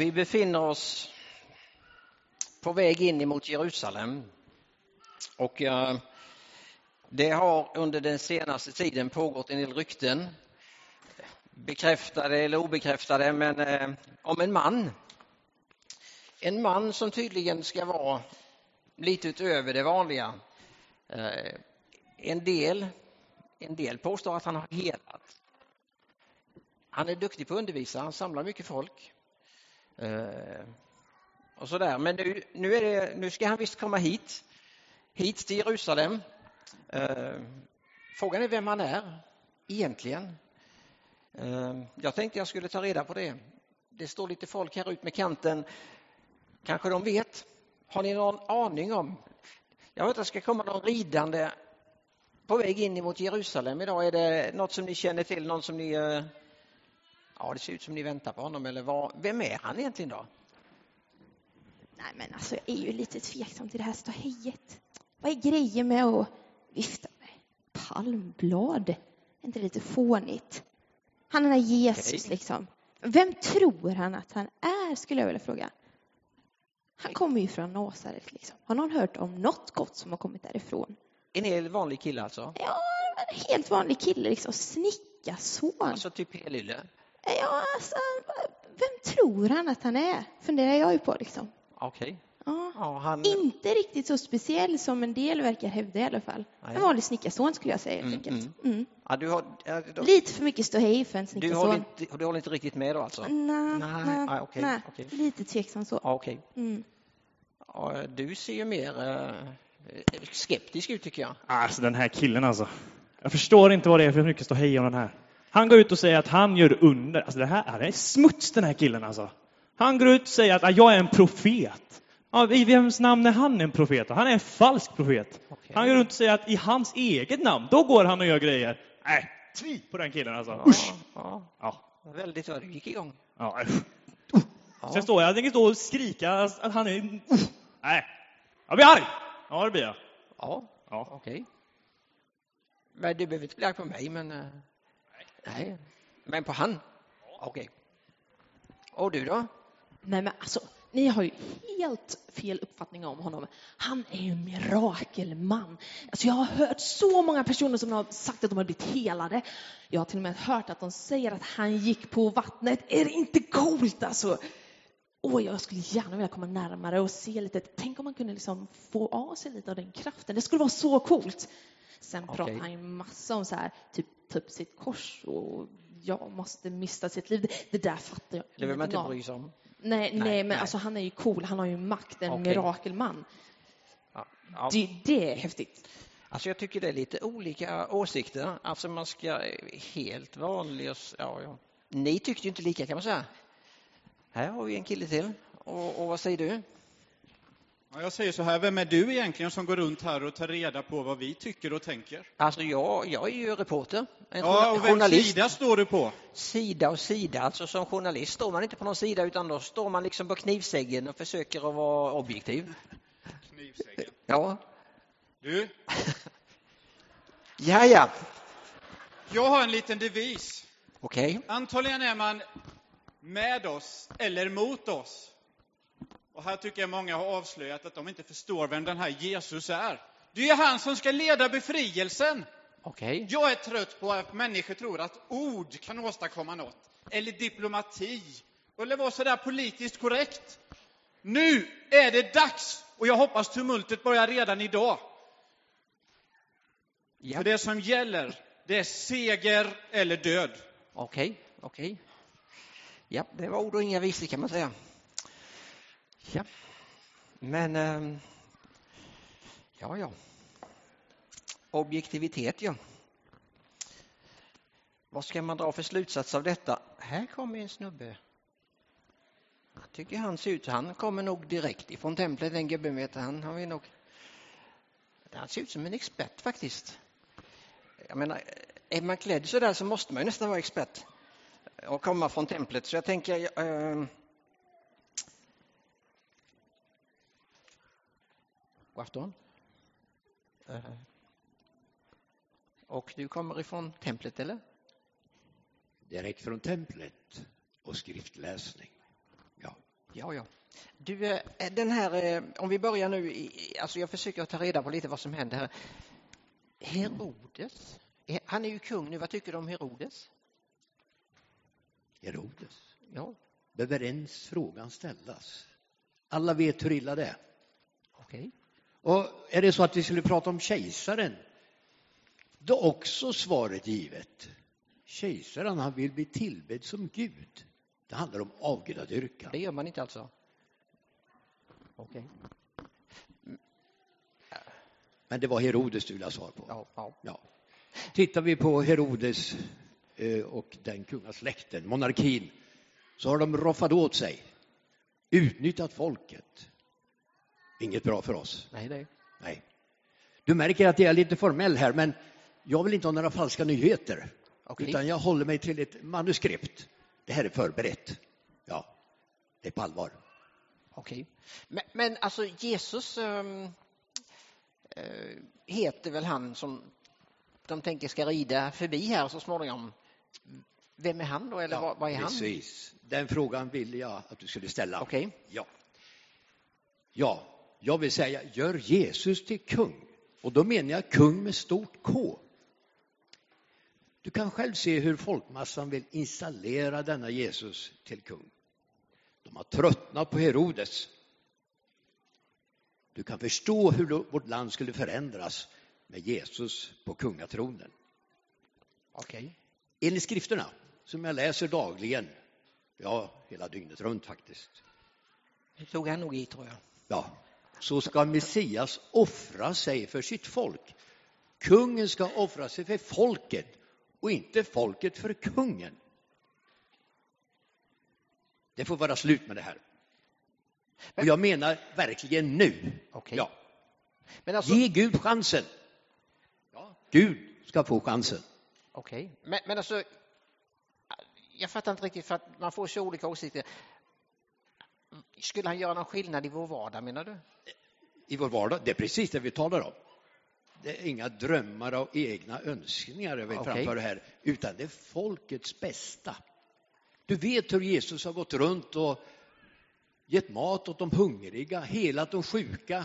Vi befinner oss på väg in mot Jerusalem. Och eh, det har under den senaste tiden pågått en del rykten, bekräftade eller obekräftade, men eh, om en man. En man som tydligen ska vara lite utöver det vanliga. Eh, en del, en del påstår att han har helat. Han är duktig på att undervisa, han samlar mycket folk. Eh, och sådär. Men nu, nu, är det, nu ska han visst komma hit, hit till Jerusalem. Eh, frågan är vem han är egentligen. Eh, jag tänkte jag skulle ta reda på det. Det står lite folk här ut med kanten. Kanske de vet. Har ni någon aning om? Jag vet att det ska komma någon ridande på väg in mot Jerusalem idag. Är det något som ni känner till? Någon som ni eh, Ja, det ser ut som ni väntar på honom. Eller vad, vem är han egentligen då? Nej, men alltså jag är ju lite tveksam till det här ståhejet. Vad är grejen med att vifta med palmblad? Är inte det lite fånigt? Han är Jesus okay. liksom. Vem tror han att han är, skulle jag vilja fråga. Han kommer ju från Nasaret. Liksom. Har någon hört om något gott som har kommit därifrån? En helt vanlig kille alltså? Ja, en helt vanlig kille. Liksom. Snickarson. Alltså typ Helylle? Ja, alltså, vem tror han att han är? Funderar jag ju på liksom. Okej. Okay. Ja. ja han... Inte riktigt så speciell som en del verkar hävda i alla fall. Nej. En vanlig snickarson skulle jag säga. Mm, mm. Mm. Ja, du har, ja, då... Lite för mycket ståhej för en snickarson. Du håller, inte, du håller inte riktigt med då alltså? Nej, nej, nej, okay, nej. Okay. lite tveksam så. Okay. Mm. Du ser ju mer uh, skeptisk ut tycker jag. Alltså den här killen alltså. Jag förstår inte vad det är för mycket ståhej om den här. Han går ut och säger att han gör under. Alltså det här han är smuts den här killen alltså. Han går ut och säger att jag är en profet. Ja, I vems namn är han en profet? Han är en falsk profet. Okay. Han går runt och säger att i hans eget namn, då går han och gör grejer. Nej, tvi på den killen alltså. Ja, Usch! Ja, ja. Väldigt vad du gick igång. Ja, ja. Sen står jag, jag tänker stå och skrika att han är... Nej, jag blir arg! Ja, det blir jag. Ja, ja. okej. Okay. Men du behöver inte bli arg på mig, men... Nej, men på han? Okej. Okay. Och du då? Nej, men alltså, ni har ju helt fel uppfattning om honom. Han är ju en mirakelman. Alltså, jag har hört så många personer som har sagt att de har blivit helade. Jag har till och med hört att de säger att han gick på vattnet. Är det inte coolt alltså? Åh, jag skulle gärna vilja komma närmare och se lite. Tänk om man kunde liksom få av sig lite av den kraften. Det skulle vara så coolt. Sen okay. pratar han ju massa om så här, typ upp sitt kors och jag måste mista sitt liv. Det, där fattar jag Det vill man inte bry sig om. Nej, nej, nej men nej. alltså han är ju cool. Han har ju makt, en okay. mirakelman. Ja, ja. Det, det är häftigt. Alltså jag tycker det är lite olika åsikter. Alltså man ska helt vanlig och, ja, ja. Ni tyckte ju inte lika kan man säga. Här har vi en kille till. Och, och vad säger du? Ja, jag säger så här, vem är du egentligen som går runt här och tar reda på vad vi tycker och tänker? Alltså jag, jag är ju reporter. En ja, och vem sida står du på? Sida och sida, alltså som journalist står man inte på någon sida utan då står man liksom på knivsäggen och försöker att vara objektiv. Knivsäggen? Ja. Du? ja, ja. Jag har en liten devis. Okej. Okay. Antagligen är man med oss eller mot oss. Och här tycker jag många har avslöjat att de inte förstår vem den här Jesus är. Det är han som ska leda befrielsen. Okay. Jag är trött på att människor tror att ord kan åstadkomma något. Eller diplomati. Eller vara sådär politiskt korrekt. Nu är det dags! Och jag hoppas tumultet börjar redan idag. Ja. För det som gäller, det är seger eller död. Okej, okay, okej. Okay. Ja, det var ord och inga visor kan man säga. Ja, men ehm, ja, ja. Objektivitet, ja. Vad ska man dra för slutsats av detta? Här kommer en snubbe. Jag tycker han ser ut, han kommer nog direkt ifrån templet, den gubben vet han. Han, nog, han ser ut som en expert faktiskt. Jag menar, är man klädd så där så måste man nästan vara expert och komma från templet. Så jag tänker, ehm, eh, God afton. Eh, och du kommer ifrån templet, eller? Direkt från templet och skriftläsning. Ja. Ja, ja. Du, eh, den här, eh, om vi börjar nu, alltså jag försöker ta reda på lite vad som händer här. Herodes, eh, han är ju kung nu, vad tycker du om Herodes? Herodes. Ja, Behöver ens frågan ställas? Alla vet hur illa det är. okej. Och är det så att vi skulle prata om kejsaren, då är också svaret givet. Kejsaren, han vill bli tillbedd som Gud. Det handlar om avgudadyrkan. Det gör man inte alltså? Okej. Men det var Herodes du ville ha svar på. Ja, ja. Ja. Tittar vi på Herodes eh, och den kungasläkten, monarkin, så har de roffat åt sig, utnyttjat folket. Inget bra för oss. Nej, det. Nej. Du märker att jag är lite formell här, men jag vill inte ha några falska nyheter. Okej. Utan jag håller mig till ett manuskript. Det här är förberett. Ja, det är på allvar. Okej. Men, men alltså Jesus eh, heter väl han som de tänker ska rida förbi här så småningom. Vem är han då, eller vad, vad är han? precis. Den frågan ville jag att du skulle ställa. Okej. Ja. ja, jag vill säga, gör Jesus till kung. Och då menar jag kung med stort K. Du kan själv se hur folkmassan vill installera denna Jesus till kung. De har tröttnat på Herodes. Du kan förstå hur vårt land skulle förändras med Jesus på kungatronen. Okej. Enligt skrifterna, som jag läser dagligen, ja, hela dygnet runt faktiskt, Det tog han nog i, tror jag. ja, så ska Messias offra sig för sitt folk. Kungen ska offra sig för folket och inte folket för kungen. Det får vara slut med det här. Och jag menar verkligen nu. Okej. Ja. Men alltså, Ge Gud chansen. Ja, Gud ska få chansen. okej. Men, men alltså, jag fattar inte riktigt, för att man får så olika åsikter. Skulle han göra någon skillnad i vår vardag, menar du? i vår vardag. Det är precis det vi talar om. Det är inga drömmar och egna önskningar jag vill Okej. framföra här, utan det är folkets bästa. Du vet hur Jesus har gått runt och gett mat åt de hungriga, helat de sjuka.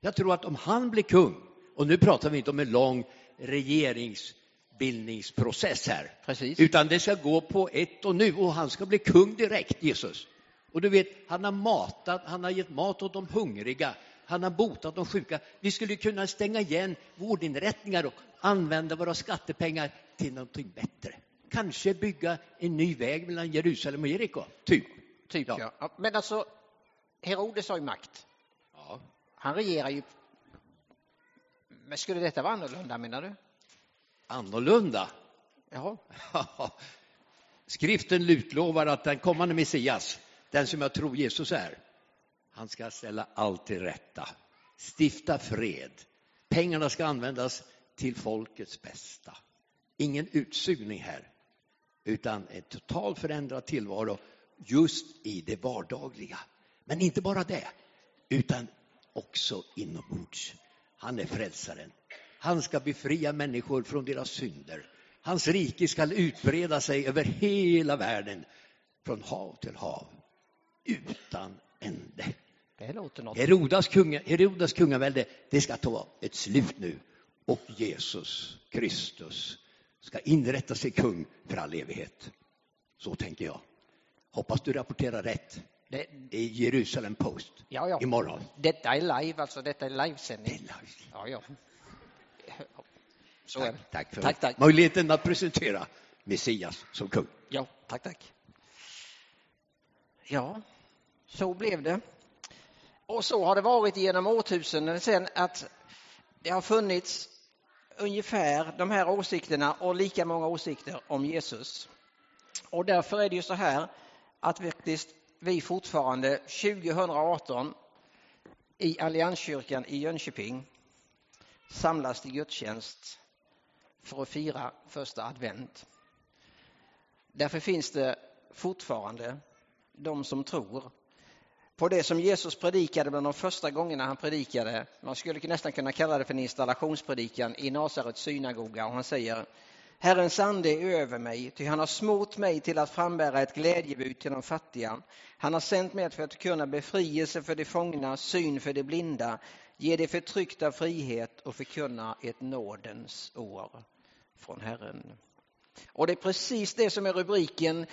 Jag tror att om han blir kung, och nu pratar vi inte om en lång regeringsbildningsprocess här, Precis. utan det ska gå på ett och nu och han ska bli kung direkt, Jesus. Och du vet, han har matat, han har gett mat åt de hungriga, han har botat de sjuka. Vi skulle kunna stänga igen vårdinrättningar och använda våra skattepengar till någonting bättre. Kanske bygga en ny väg mellan Jerusalem och Jeriko, typ. Typ, Ja. ja. ja. Men alltså, Herodes har ju makt. Ja. Han regerar ju. Men skulle detta vara annorlunda, menar du? Annorlunda. Jaha. Skriften utlovar att den kommande Messias, den som jag tror Jesus är, han ska ställa allt till rätta, stifta fred. Pengarna ska användas till folkets bästa. Ingen utsugning här, utan en totalt förändrad tillvaro just i det vardagliga. Men inte bara det, utan också inombords. Han är frälsaren. Han ska befria människor från deras synder. Hans rike ska utbreda sig över hela världen, från hav till hav, utan ände. Det låter något. Herodas, kunga, Herodas kungavälde, det ska ta ett slut nu. Och Jesus Kristus ska inrätta sig kung för all evighet. Så tänker jag. Hoppas du rapporterar rätt Det, i Jerusalem Post ja, ja. imorgon. Detta är live, alltså. Detta är Det är livesändning. live. Ja, ja. Så är det. Tack, tack för Tack, tack. möjligheten att presentera Messias som kung. Ja, tack, tack. Ja, så blev det. Och så har det varit genom årtusenden sen att det har funnits ungefär de här åsikterna och lika många åsikter om Jesus. Och därför är det ju så här att faktiskt vi fortfarande 2018 i Allianskyrkan i Jönköping samlas till gudstjänst för att fira första advent. Därför finns det fortfarande de som tror på det som Jesus predikade bland de första gångerna han predikade. Man skulle nästan kunna kalla det för en installationspredikan i Nasarets synagoga och han säger Herrens ande är över mig, ty han har smort mig till att frambära ett glädjebud till de fattiga. Han har sänt mig för att kunna befrielse för de fångna, syn för de blinda, ge de förtryckta frihet och förkunna ett nådens år från Herren. Och det är precis det som är rubriken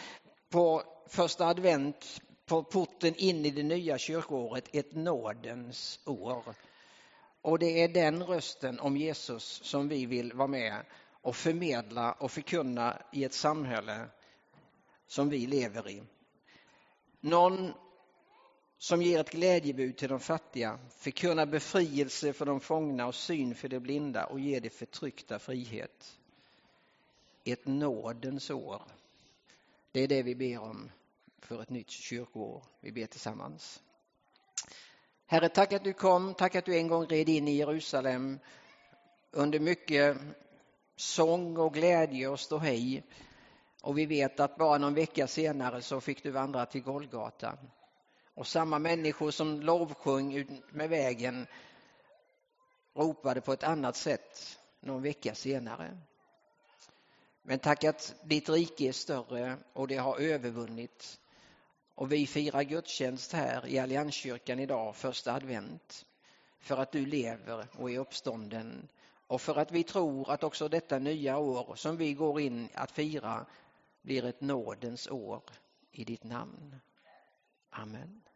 på första advent, på porten in i det nya kyrkoåret, ett nådens år. Och det är den rösten om Jesus som vi vill vara med och förmedla och förkunna i ett samhälle som vi lever i. Någon som ger ett glädjebud till de fattiga, förkunnar befrielse för de fångna och syn för de blinda och ger de förtryckta frihet. Ett nådens år. Det är det vi ber om för ett nytt kyrkoår. Vi ber tillsammans. Herre, tack att du kom, tack att du en gång red in i Jerusalem under mycket sång och glädje och ståhej. Och vi vet att bara någon vecka senare så fick du vandra till Golgata. Och samma människor som lovsjöng ut med vägen ropade på ett annat sätt någon vecka senare. Men tack att ditt rike är större och det har övervunnit. Och vi firar gudstjänst här i Allianskyrkan idag, första advent. För att du lever och är uppstånden. Och för att vi tror att också detta nya år som vi går in att fira blir ett nådens år i ditt namn. Amen.